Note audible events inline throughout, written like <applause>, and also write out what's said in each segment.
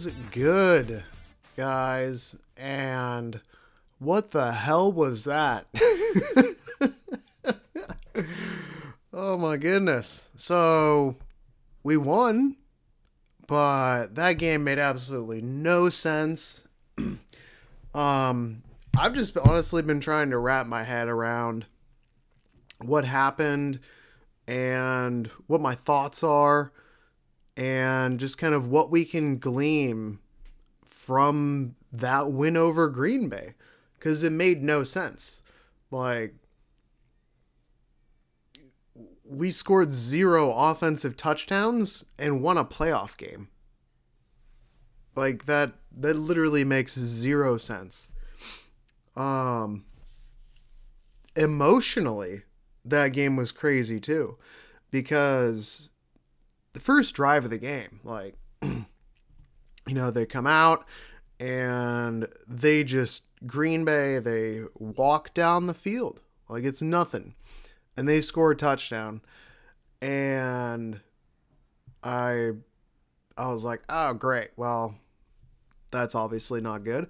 Is good, guys? And what the hell was that? <laughs> oh my goodness. So we won, but that game made absolutely no sense. <clears throat> um I've just honestly been trying to wrap my head around what happened and what my thoughts are and just kind of what we can glean from that win over Green Bay because it made no sense. Like, we scored zero offensive touchdowns and won a playoff game. Like that that literally makes zero sense. Um emotionally, that game was crazy too because the first drive of the game, like, <clears throat> you know, they come out and they just, Green Bay, they walk down the field like it's nothing. And they score a touchdown. And I, I was like, oh, great. Well, that's obviously not good.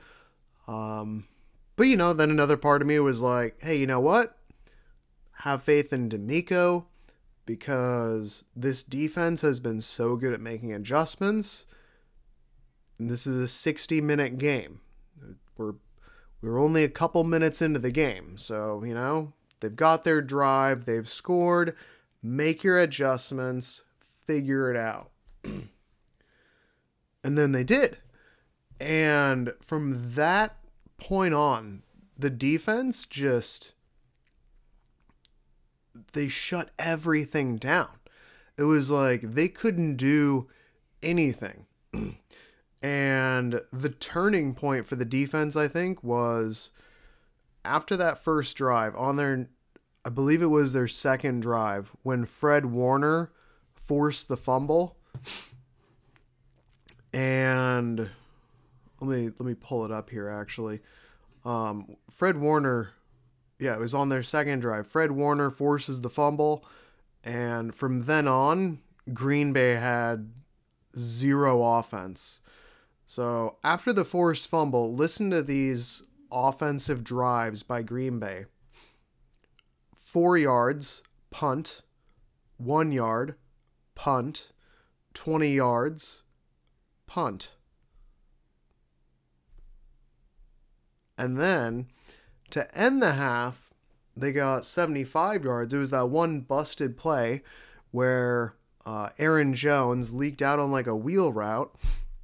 Um, but, you know, then another part of me was like, hey, you know what? Have faith in DeMeco because this defense has been so good at making adjustments. And this is a 60 minute game. We're we're only a couple minutes into the game. So, you know, they've got their drive, they've scored, make your adjustments, figure it out. <clears throat> and then they did. And from that point on, the defense just they shut everything down. It was like they couldn't do anything. <clears throat> and the turning point for the defense, I think, was after that first drive on their, I believe it was their second drive when Fred Warner forced the fumble. And let me let me pull it up here actually. Um, Fred Warner yeah, it was on their second drive. Fred Warner forces the fumble, and from then on, Green Bay had zero offense. So after the forced fumble, listen to these offensive drives by Green Bay four yards, punt, one yard, punt, 20 yards, punt. And then to end the half, they got 75 yards. It was that one busted play where uh, Aaron Jones leaked out on like a wheel route,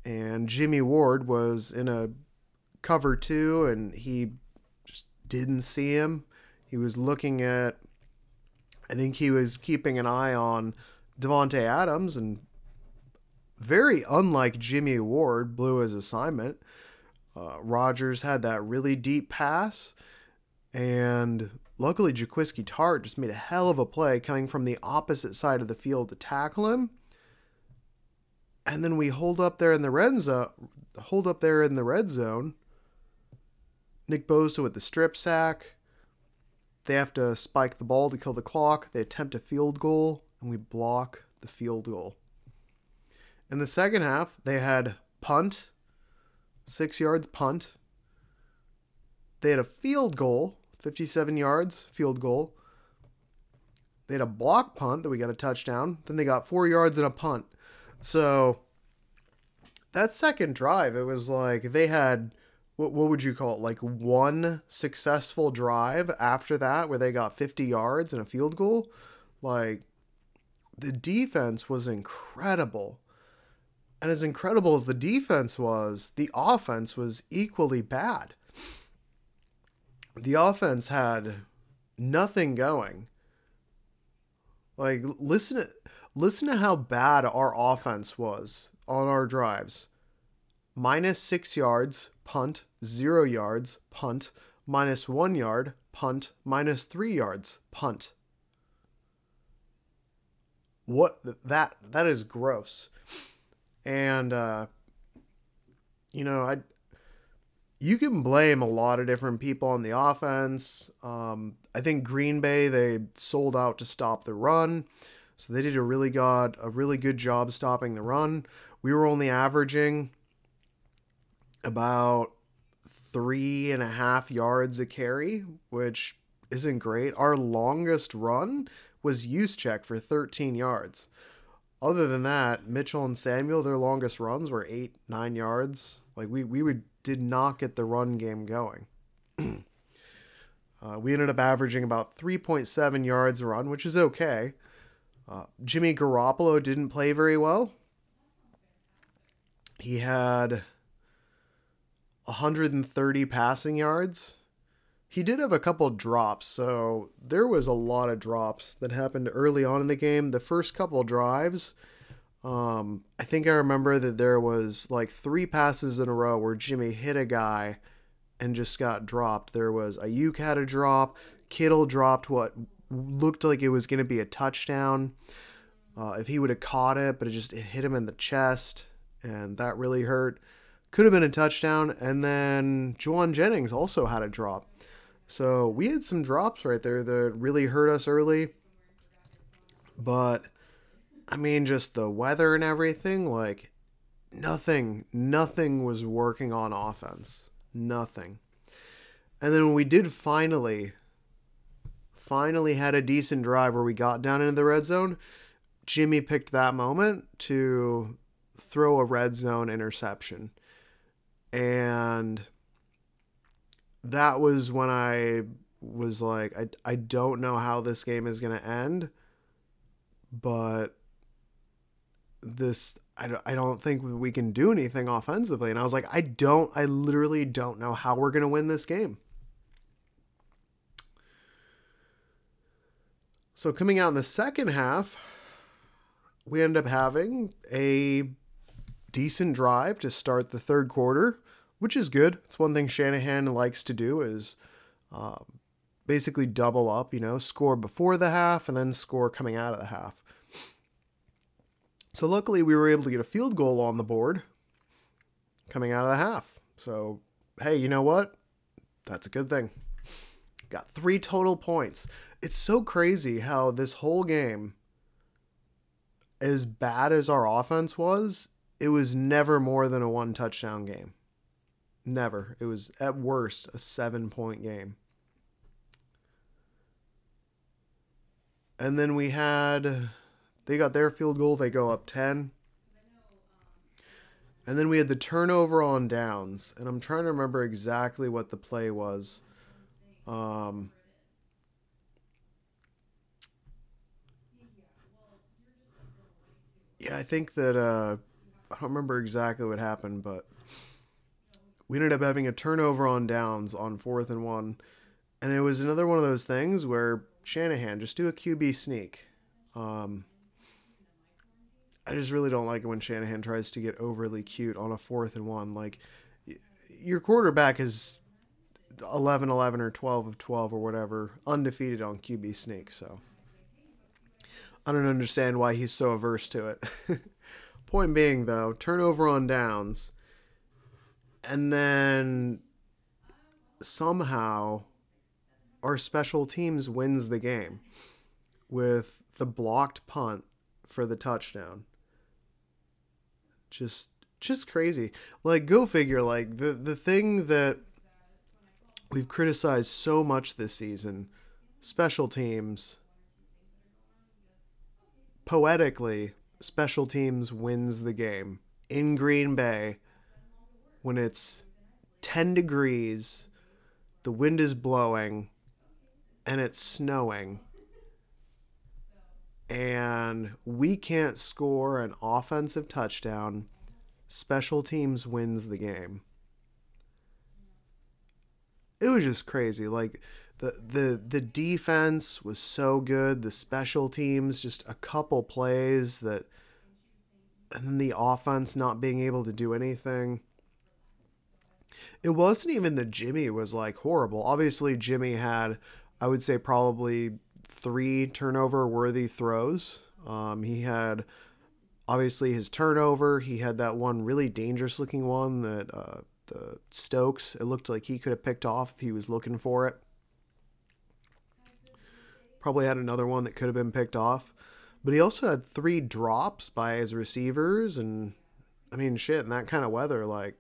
and Jimmy Ward was in a cover two, and he just didn't see him. He was looking at, I think he was keeping an eye on Davante Adams, and very unlike Jimmy Ward, blew his assignment. Uh, Rodgers had that really deep pass and luckily, Jaquiski Tartt just made a hell of a play coming from the opposite side of the field to tackle him. And then we hold up there in the red zone. Hold up there in the red zone. Nick Bosa with the strip sack. They have to spike the ball to kill the clock. They attempt a field goal, and we block the field goal. In the second half, they had punt, six yards punt. They had a field goal 57 yards, field goal. They had a block punt that we got a touchdown. Then they got four yards and a punt. So that second drive, it was like they had what what would you call it? Like one successful drive after that where they got 50 yards and a field goal. Like the defense was incredible. And as incredible as the defense was, the offense was equally bad the offense had nothing going. Like listen to listen to how bad our offense was on our drives. Minus six yards, punt, zero yards, punt, minus one yard, punt, minus three yards, punt. What that that is gross. And uh you know, I you can blame a lot of different people on the offense. Um, I think Green Bay they sold out to stop the run, so they did a really good a really good job stopping the run. we were only averaging about three and a half yards a carry, which isn't great. Our longest run was Juszczyk for 13 yards. Other than that, Mitchell and Samuel, their longest runs were eight, nine yards. Like we we would did not get the run game going. <clears throat> uh, we ended up averaging about 3.7 yards a run, which is okay. Uh, Jimmy Garoppolo didn't play very well. He had 130 passing yards. He did have a couple drops, so there was a lot of drops that happened early on in the game. The first couple drives, um, I think I remember that there was like three passes in a row where Jimmy hit a guy and just got dropped. There was Aiyuk had a drop, Kittle dropped what looked like it was going to be a touchdown. Uh, if he would have caught it, but it just it hit him in the chest, and that really hurt. Could have been a touchdown. And then Jauan Jennings also had a drop. So we had some drops right there that really hurt us early. But I mean, just the weather and everything, like nothing, nothing was working on offense. Nothing. And then when we did finally, finally had a decent drive where we got down into the red zone, Jimmy picked that moment to throw a red zone interception. And that was when I was like, I, I don't know how this game is going to end, but this, I don't, I don't think we can do anything offensively. And I was like, I don't, I literally don't know how we're going to win this game. So coming out in the second half, we end up having a decent drive to start the third quarter which is good. It's one thing Shanahan likes to do is uh, basically double up, you know, score before the half and then score coming out of the half. So luckily we were able to get a field goal on the board coming out of the half. So hey, you know what? That's a good thing. Got three total points. It's so crazy how this whole game, as bad as our offense was, it was never more than a one touchdown game. Never. It was at worst a seven point game. And then we had, they got their field goal, they go up 10. And then we had the turnover on downs. And I'm trying to remember exactly what the play was. Um, yeah, I think that, uh, I don't remember exactly what happened, but we ended up having a turnover on downs on fourth and one. And it was another one of those things where Shanahan, just do a QB sneak. Um, I just really don't like it when Shanahan tries to get overly cute on a fourth and one. Like, your quarterback is 11 11 or 12 of 12 or whatever, undefeated on QB sneak. So I don't understand why he's so averse to it. <laughs> Point being, though, turnover on downs and then somehow our special teams wins the game with the blocked punt for the touchdown. Just just crazy. Like go figure like the the thing that we've criticized so much this season, special teams poetically special teams wins the game in Green Bay when it's 10 degrees, the wind is blowing, and it's snowing, and we can't score an offensive touchdown, special teams wins the game. It was just crazy. Like the the the defense was so good, the special teams just a couple plays that and the offense not being able to do anything it wasn't even that Jimmy was like horrible. Obviously, Jimmy had, I would say, probably three turnover worthy throws. Um, he had obviously his turnover. He had that one really dangerous looking one that uh, the Stokes, it looked like he could have picked off if he was looking for it. Probably had another one that could have been picked off. But he also had three drops by his receivers and I mean, shit, in that kind of weather, like,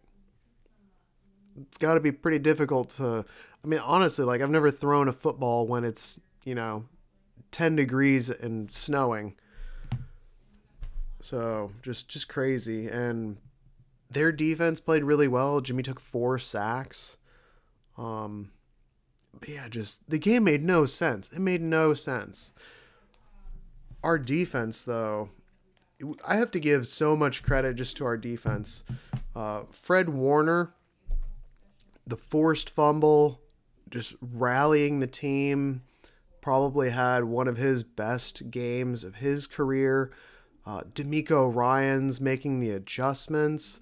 it's got to be pretty difficult to. I mean, honestly, like, I've never thrown a football when it's, you know, 10 degrees and snowing. So just just crazy. And their defense played really well. Jimmy took four sacks. Um, but yeah, just the game made no sense. It made no sense. Our defense, though, I have to give so much credit just to our defense. Uh, Fred Warner, the forced fumble, just rallying the team, probably had one of his best games of his career. Uh, DeMeco Ryans making the adjustments.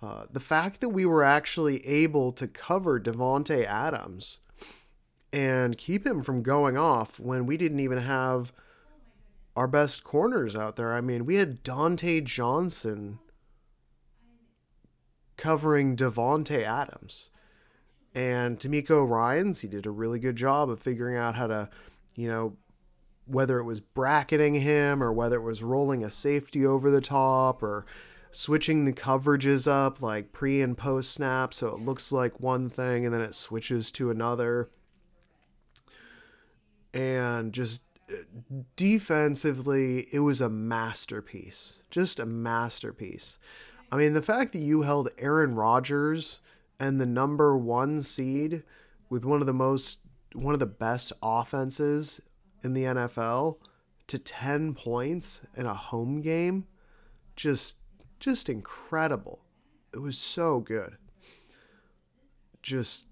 Uh, the fact that we were actually able to cover Davante Adams and keep him from going off when we didn't even have our best corners out there. I mean, we had Dontae Johnson covering Davante Adams. And DeMeco Ryans, he did a really good job of figuring out how to, you know, whether it was bracketing him or whether it was rolling a safety over the top or switching the coverages up like pre and post snap so it looks like one thing and then it switches to another and just uh, defensively, it was a masterpiece. Just a masterpiece. I mean, the fact that you held Aaron Rodgers and the number one seed with one of the most, one of the best offenses in the NFL to 10 points in a home game, just, just incredible. It was so good. Just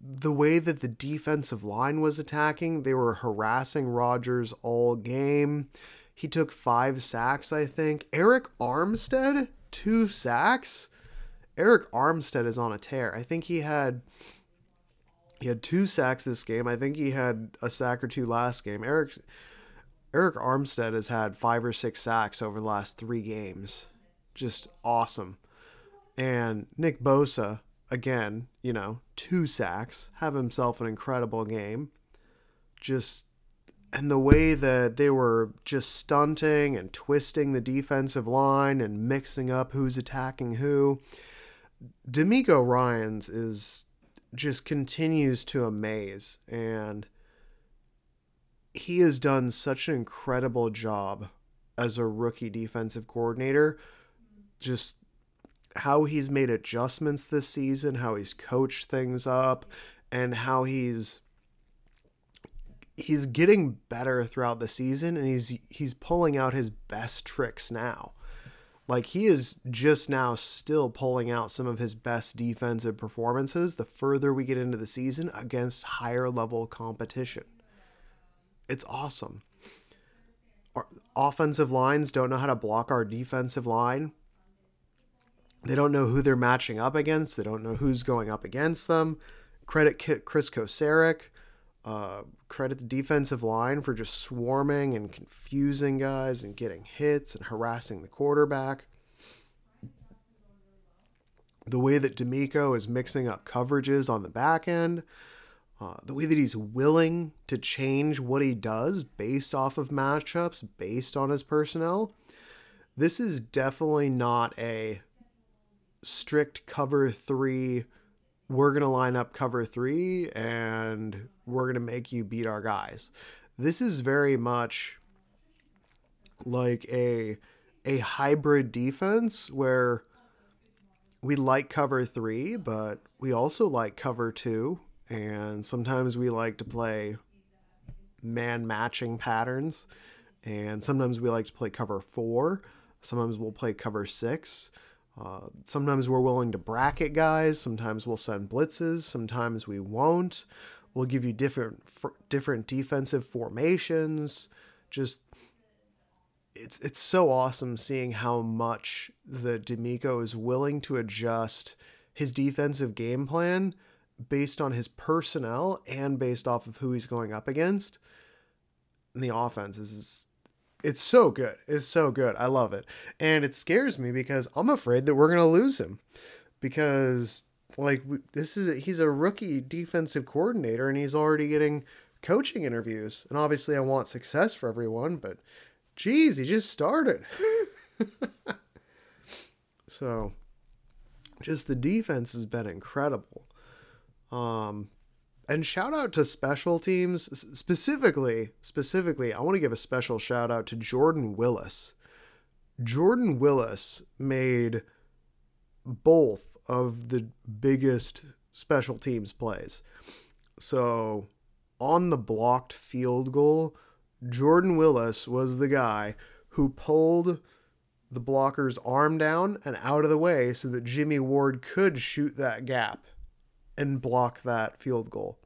the way that the defensive line was attacking, they were harassing Rodgers all game. He took five sacks, I think. Eric Armstead, two sacks. Eric Armstead is on a tear. I think he had he had two sacks this game. I think he had a sack or two last game. Eric Arik Armstead has had five or six sacks over the last three games. Just awesome. And Nick Bosa, again, you know, two sacks, have himself an incredible game. Just and the way that they were just stunting and twisting the defensive line and mixing up who's attacking who. DeMeco Ryans is just continues to amaze and he has done such an incredible job as a rookie defensive coordinator. Just how he's made adjustments this season, how he's coached things up, and how he's he's getting better throughout the season and he's he's pulling out his best tricks now. Like he is just now still pulling out some of his best defensive performances the further we get into the season against higher level competition. It's awesome. Our offensive lines don't know how to block our defensive line. They don't know who they're matching up against. They don't know who's going up against them. Credit Kris Kocurek. Uh, credit the defensive line for just swarming and confusing guys and getting hits and harassing the quarterback. The way that DeMeco is mixing up coverages on the back end, uh, the way that he's willing to change what he does based off of matchups, based on his personnel. This is definitely not a strict cover three. We're going to line up cover three and we're going to make you beat our guys. This is very much like a a hybrid defense where we like cover 3 but we also like cover 2 and sometimes we like to play man matching patterns. And sometimes we like to play cover 4 sometimes we'll play cover 6 uh, sometimes we're willing to bracket guys. Sometimes we'll send blitzes. Sometimes we won't. We'll give you different different defensive formations. Just it's it's so awesome seeing how much the DeMeco is willing to adjust his defensive game plan based on his personnel and based off of who he's going up against. And the offense is it's so good. It's so good. I love it. And it scares me because I'm afraid that we're going to lose him because like this is he's a rookie defensive coordinator and he's already getting coaching interviews. And obviously I want success for everyone, but geez, he just started. <laughs> So just the defense has been incredible. Um, and shout out to special teams specifically. Specifically, I want to give a special shout out to Jordan Willis. Jordan Willis made both of the biggest special teams plays. So, on the blocked field goal, Jordan Willis was the guy who pulled the blocker's arm down and out of the way so that Jimmy Ward could shoot that gap and block that field goal.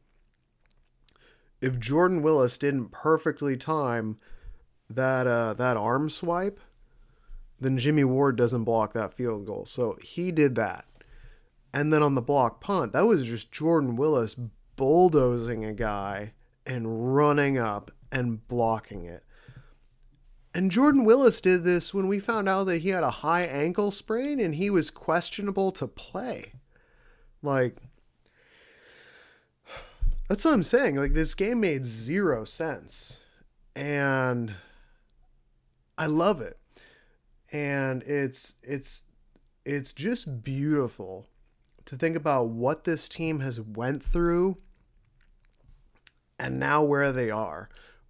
If Jordan Willis didn't perfectly time that uh, that arm swipe, then Jimmy Ward doesn't block that field goal. So he did that. And then on the block punt, that was just Jordan Willis bulldozing a guy and running up and blocking it. And Jordan Willis did this when we found out that he had a high ankle sprain and he was questionable to play. Like, that's what I'm saying. Like, this game made zero sense. And I love it. And it's, it's, it's just beautiful to think about what this team has went through and now where they are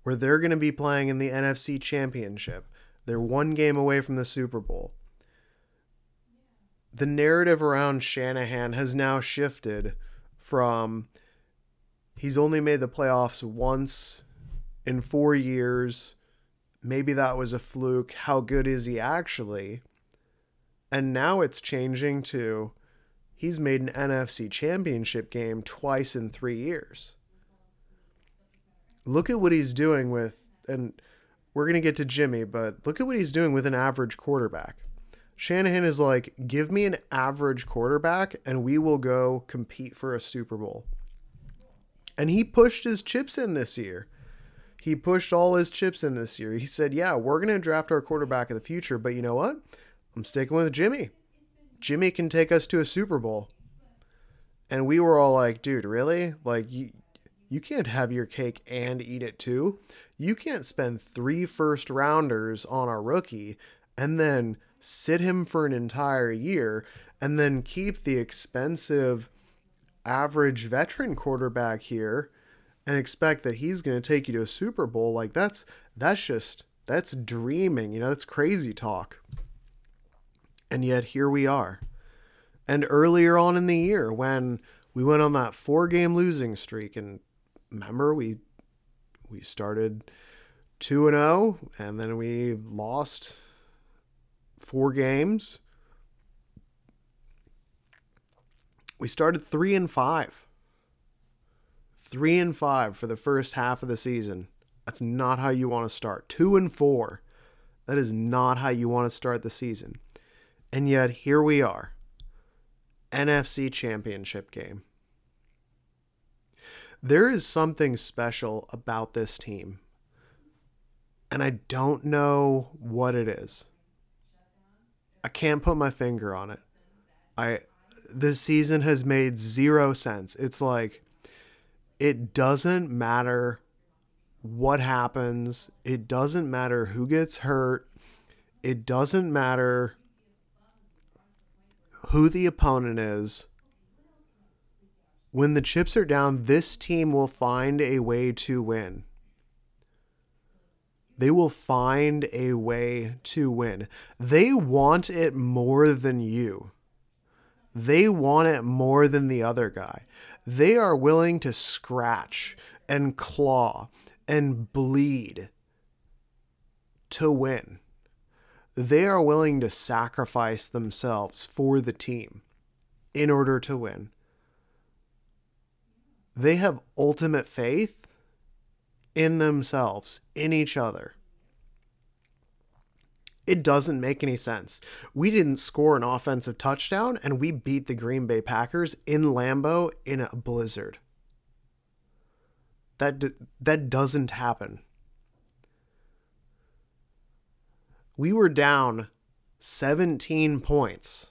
where they're going to be playing in the NFC Championship. They're one game away from the Super Bowl. The narrative around Shanahan has now shifted from he's only made the playoffs once in four years. Maybe that was a fluke. How good is he actually? And now it's changing to he's made an NFC championship game twice in three years look at what he's doing with, and we're going to get to Jimmy, but look at what he's doing with an average quarterback. Shanahan is like, give me an average quarterback and we will go compete for a Super Bowl. And he pushed his chips in this year. He pushed all his chips in this year. He said, yeah, we're going to draft our quarterback of the future, but you know what? I'm sticking with Jimmy. Jimmy can take us to a Super Bowl. And we were all like, dude, really? Like, you, you can't have your cake and eat it too. You can't spend three first rounders on a rookie and then sit him for an entire year and then keep the expensive average veteran quarterback here and expect that he's going to take you to a Super Bowl like that's that's just that's dreaming, you know, that's crazy talk. And yet here we are. And earlier on in the year when we went on that four game losing streak and remember we we started 2 and 0 and then we lost four games. We started 3 and 5. 3 and 5 for the first half of the season. That's not how you want to start. 2 and 4. That is not how you want to start the season. And yet here we are. NFC Championship game. There is something special about this team. And I don't know what it is. I can't put my finger on it. I this season has made zero sense. It's like it doesn't matter what happens. It doesn't matter who gets hurt. It doesn't matter who the opponent is when the chips are down, this team will find a way to win. They will find a way to win. They want it more than you. They want it more than the other guy. They are willing to scratch and claw and bleed to win. They are willing to sacrifice themselves for the team in order to win they have ultimate faith in themselves, in each other. It doesn't make any sense. We didn't score an offensive touchdown and we beat the Green Bay Packers in Lambeau in a blizzard. That d- that doesn't happen. We were down 17 points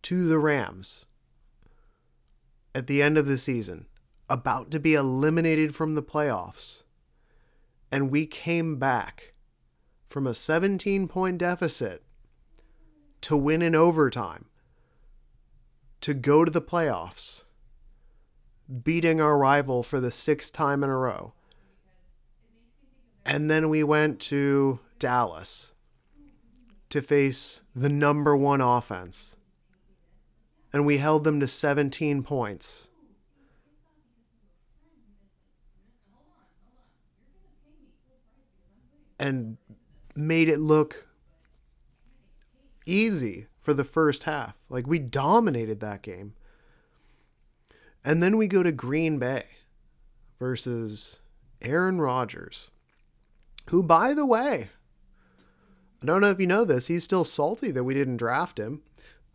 to the Rams at the end of the season, about to be eliminated from the playoffs. And we came back from a 17 point deficit to win in overtime, to go to the playoffs, beating our rival for the sixth time in a row. And then we went to Dallas to face the number one offense. And we held them to 17 points. And made it look easy for the first half. Like we dominated that game. And then we go to Green Bay versus Aaron Rodgers, who, by the way, I don't know if you know this, he's still salty that we didn't draft him.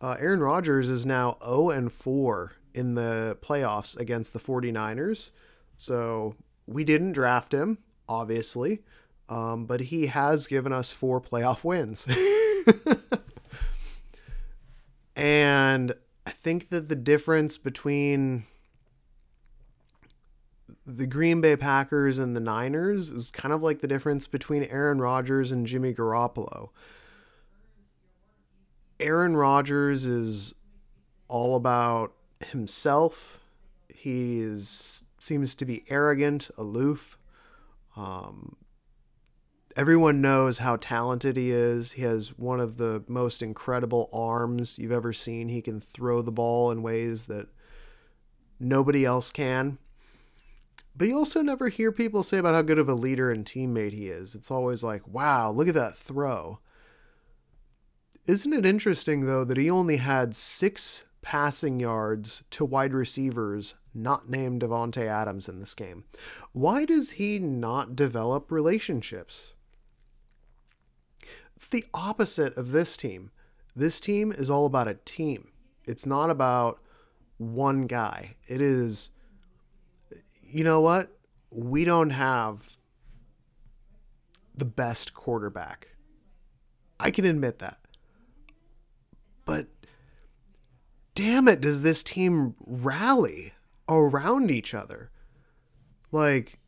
Uh, Aaron Rodgers is now 0 and 4 in the playoffs against the 49ers. So we didn't draft him, obviously, um, but he has given us four playoff <laughs> wins. and I think that the difference between the Green Bay Packers and the Niners is kind of like the difference between Aaron Rodgers and Jimmy Garoppolo. Aaron Rodgers is all about himself. He seems to be arrogant, aloof. Um, everyone knows how talented he is. He has one of the most incredible arms you've ever seen. He can throw the ball in ways that nobody else can. But you also never hear people say about how good of a leader and teammate he is. It's always like, wow, look at that throw. Isn't it interesting, though, that he only had six passing yards to wide receivers not named Davante Adams in this game? Why does he not develop relationships? It's the opposite of this team. This team is all about a team. It's not about one guy. It is you know what? We don't have the best quarterback. I can admit that. But damn it, does this team rally around each other? Like,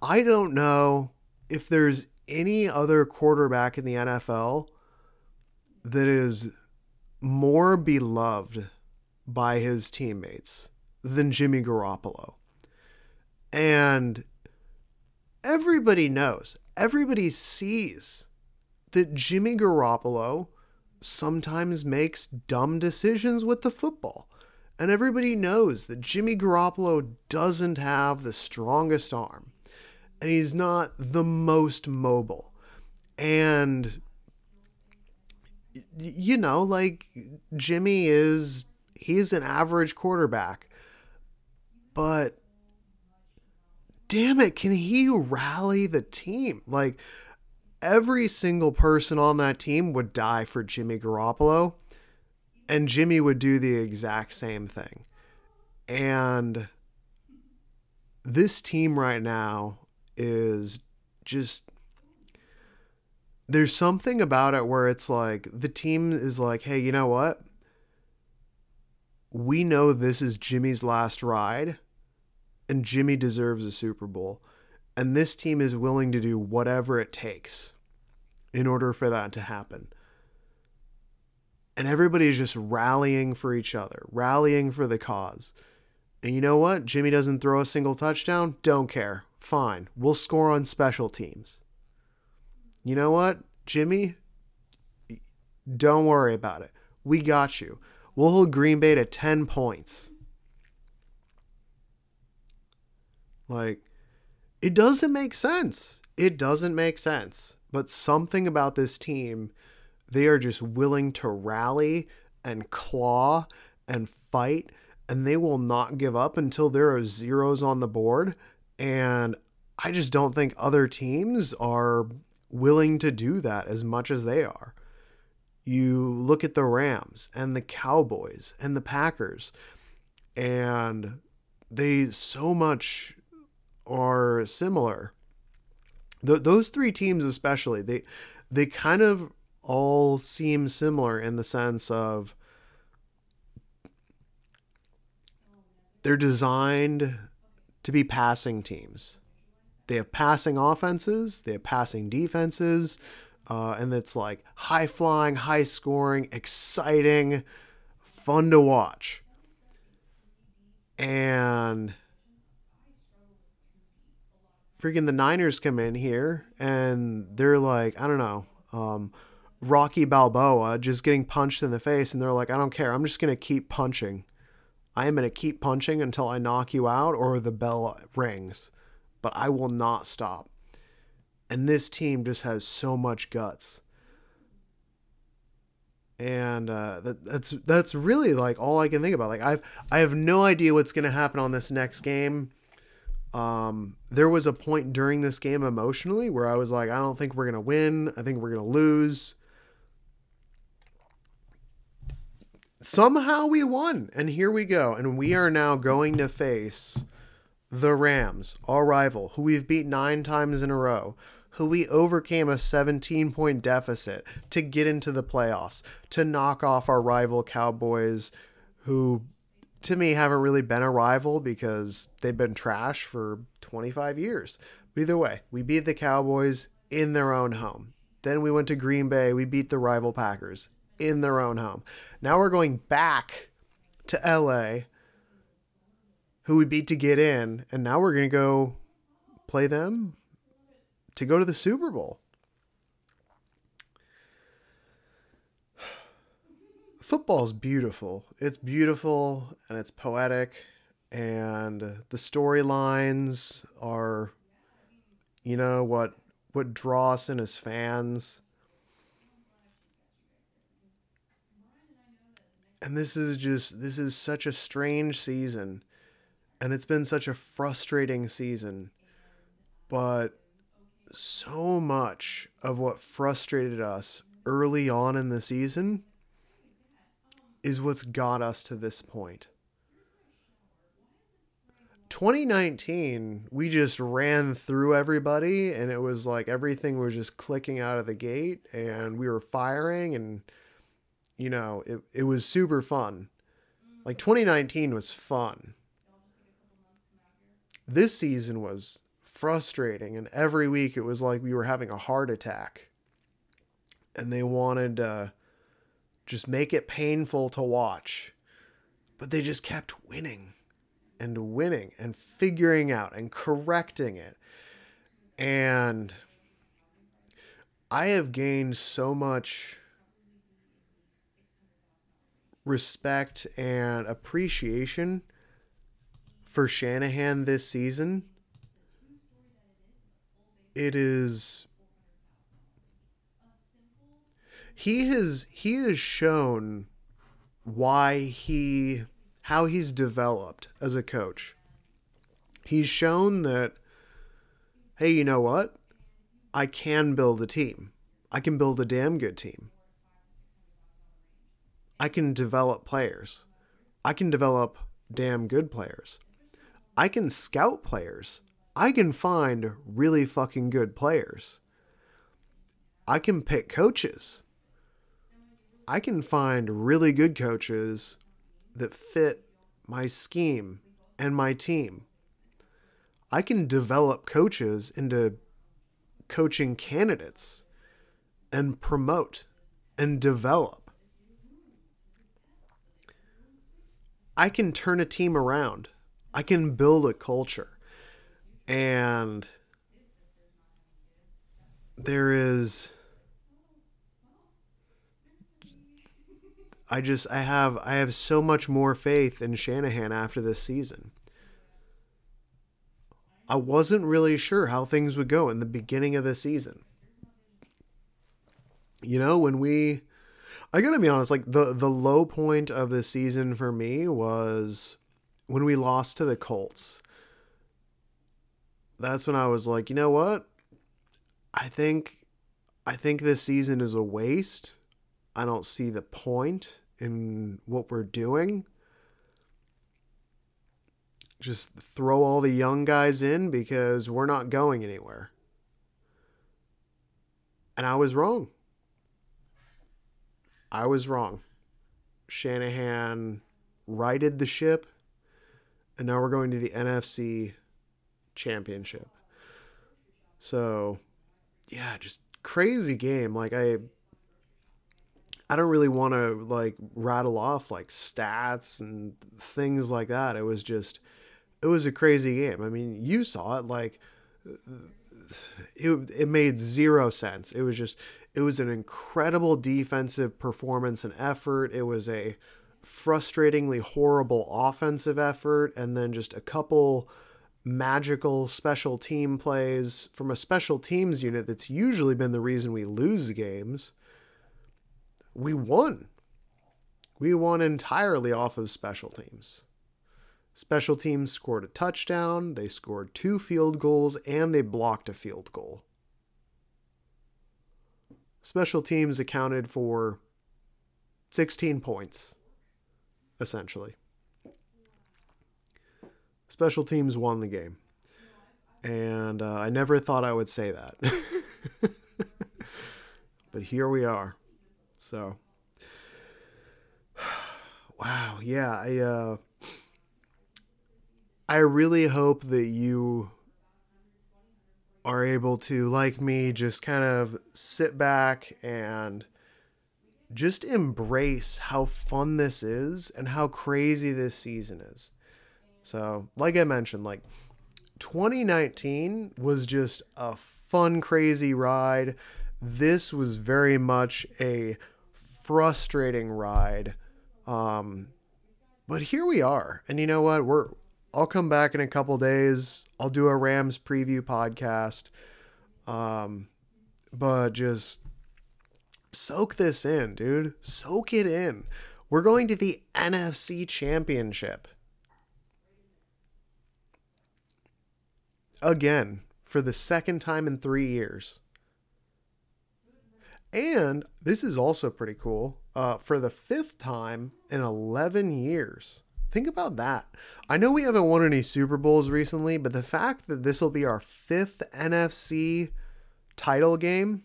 I don't know if there's any other quarterback in the NFL that is more beloved by his teammates than Jimmy Garoppolo. And everybody knows, everybody sees that Jimmy Garoppolo sometimes makes dumb decisions with the football. And everybody knows that Jimmy Garoppolo doesn't have the strongest arm. And he's not the most mobile. And, you know, like Jimmy is, he's an average quarterback. But damn it, can he rally the team? Like every single person on that team would die for Jimmy Garoppolo, and Jimmy would do the exact same thing. And this team right now is just there's something about it where it's like the team is like, hey, you know what? We know this is Jimmy's last ride and Jimmy deserves a Super Bowl. And this team is willing to do whatever it takes in order for that to happen. And everybody is just rallying for each other, rallying for the cause. And you know what? Jimmy doesn't throw a single touchdown. Don't care. Fine. We'll score on special teams. You know what? Jimmy, don't worry about it. We got you. We'll hold Green Bay to 10 points. Like, it doesn't make sense. It doesn't make sense. But something about this team, they are just willing to rally and claw and fight, and they will not give up until there are zeros on the board. And I just don't think other teams are willing to do that as much as they are. You look at the Rams and the Cowboys and the Packers, and they so much are similar. Th- those three teams, especially, they they kind of all seem similar in the sense of they're designed to be passing teams. They have passing offenses, they have passing defenses. uh, and it's like high flying, high scoring, exciting, fun to watch. And freaking the Niners come in here and they're like, I don't know, um, Rocky Balboa just getting punched in the face, and they're like, I don't care. I'm just to keep punching. I am going to keep punching until I knock you out or the bell rings, but I will not stop. And this team just has so much guts. And uh, that, that's that's really like all I can think about. Like I've I have no idea what's going to happen on this next game. Um, there was a point during this game emotionally where I was like, I don't think we're gonna win. I think we're gonna lose. Somehow we won. And here we go. And we are now going to face the Rams, our rival, who we've beat nine times in a row, who we overcame a 17 point deficit to get into the playoffs, to knock off our rival Cowboys, who to me haven't really been a rival because they've been trash for 25 years. But either way, we beat the Cowboys in their own home. Then we went to Green Bay, we beat the rival Packers in their own home. Now we're going back to LA, who we beat to get in, and now we're going to go play them to go to the Super Bowl. Football's beautiful. It's beautiful and it's poetic, and the storylines are, you know, what what draw us in as fans. And this is just this is such a strange season and it's been such a frustrating season but so much of what frustrated us early on in the season is what's got us to this point. 2019 we just ran through everybody and it was like everything was just clicking out of the gate and we were firing and you know, it, it was super fun. Like 2019 was fun. This season was frustrating, and every week it was like we were having a heart attack. And they wanted to just make it painful to watch. But they just kept winning and winning and figuring out and correcting it. And I have gained so much respect and appreciation for Shanahan this season. It is he has he has shown why he how he's developed as a coach. He's shown that hey, you know what? I can build a team. I can build a damn good team. I can develop players. I can develop damn good players. I can scout players. I can find really fucking good players. I can pick coaches. I can find really good coaches that fit my scheme and my team. I can develop coaches into coaching candidates and promote and develop. I can turn a team around. I can build a culture. And there is I just I have I have so much more faith in Shanahan after this season. I wasn't really sure how things would go in the beginning of the season. You know, when we I gotta be honest, like the the low point of the season for me was when we lost to the Colts. That's when I was like, you know what? I think I think this season is a waste. I don't see the point in what we're doing. Just throw all the young guys in because we're not going anywhere. And I was wrong. I was wrong. Shanahan righted the ship, and now we're going to the NFC Championship. So, yeah, just crazy game. Like I I don't really want to like rattle off like stats and things like that. It was just it was a crazy game. I mean, you saw it like it it made zero sense. It was just it was an incredible defensive performance and effort. It was a frustratingly horrible offensive effort and then just a couple magical special team plays from a special teams unit that's usually been the reason we lose games. We won. We won entirely off of special teams. Special teams scored a touchdown, they scored two field goals, and they blocked a field goal. Special teams accounted for 16 points, essentially. Special teams won the game. And uh, I never thought I would say that. <laughs> but here we are. So, <sighs> wow. Yeah. I, uh, I really hope that you are able to, like me, just kind of sit back and just embrace how fun this is and how crazy this season is. So, like I mentioned, like 2019 was just a fun, crazy ride. This was very much a frustrating ride. Um, but here we are. And you know what? We're I'll come back in a couple days. I'll do a Rams preview podcast. Um, but just soak this in, dude. Soak it in. We're going to the NFC Championship. Again, for the second time in three years. And this is also pretty cool. Uh, for the fifth time in 11 years. Think about that. I know we haven't won any Super Bowls recently, but the fact that this will be our fifth NFC title game,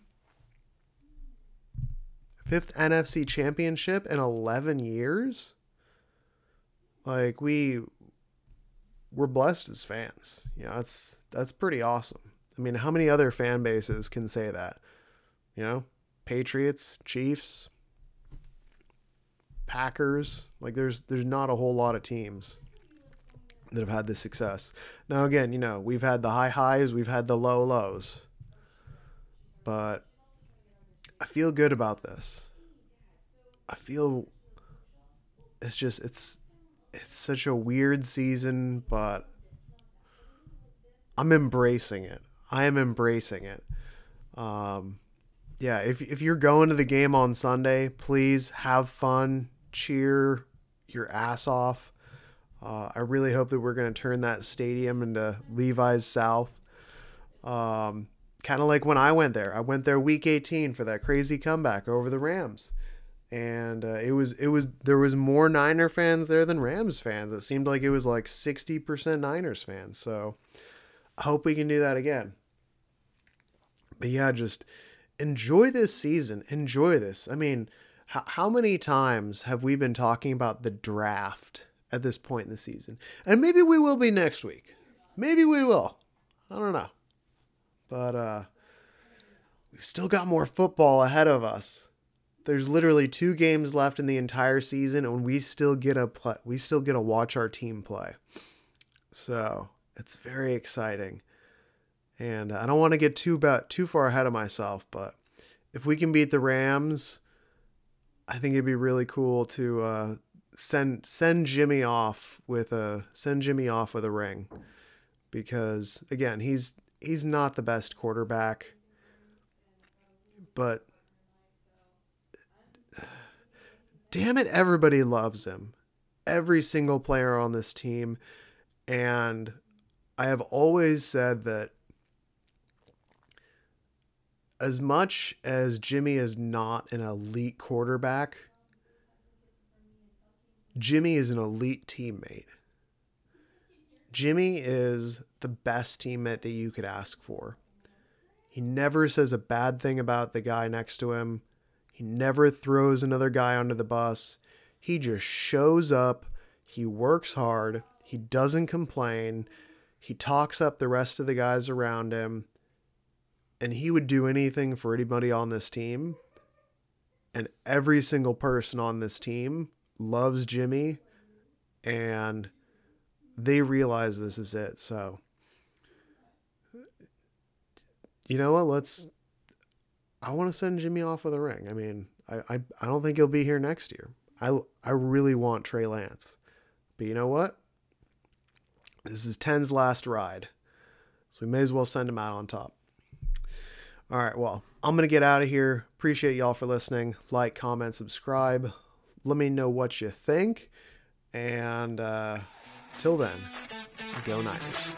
fifth NFC championship in 11 years, like we we're blessed as fans. You know, that's that's pretty awesome. I mean, how many other fan bases can say that? You know, Patriots, Chiefs, Packers. Like there's there's not a whole lot of teams that have had this success. Now again, you know, we've had the high highs, we've had the low lows. But I feel good about this. I feel it's just it's it's such a weird season, but I'm embracing it. I am embracing it. Um, yeah, if if you're going to the game on Sunday, please have fun cheer your ass off. Uh, I really hope that we're going to turn that stadium into Levi's South. Um, kind of like when I went there. I went there week 18 for that crazy comeback over the Rams. And uh, it was it was there was more Niner fans there than Rams fans. It seemed like it was like 60% Niners fans. So I hope we can do that again. But yeah, just enjoy this season. Enjoy this. I mean, how, how many times have we been talking about the draft at this point in the season? And maybe we will be next week. Maybe we will. I don't know. But uh we've still got more football ahead of us. There's literally two games left in the entire season and we still get a play, we still get to watch our team play. So, it's very exciting. And I don't want to get too about too far ahead of myself, but if we can beat the Rams, I think it'd be really cool to uh, send send Jimmy off with a send Jimmy off with a ring, because again he's he's not the best quarterback, but <sighs> damn it, everybody loves him, every single player on this team, and I have always said that as much as Jimmy is not an elite quarterback, Jimmy is an elite teammate. Jimmy is the best teammate that you could ask for. He never says a bad thing about the guy next to him. He never throws another guy under the bus. He just shows up. He works hard. He doesn't complain. He talks up the rest of the guys around him and he would do anything for anybody on this team. And every single person on this team loves Jimmy and they realize this is it. So, you know what? Let's. I want to send Jimmy off with a ring. I mean, I, I, I don't think he'll be here next year. I, I really want Trey Lance. But you know what? This is 10's last ride. So we may as well send him out on top. All right, well, I'm going to get out of here. Appreciate y'all for listening. Like, comment, subscribe. Let me know what you think. And uh, till then, go Niners.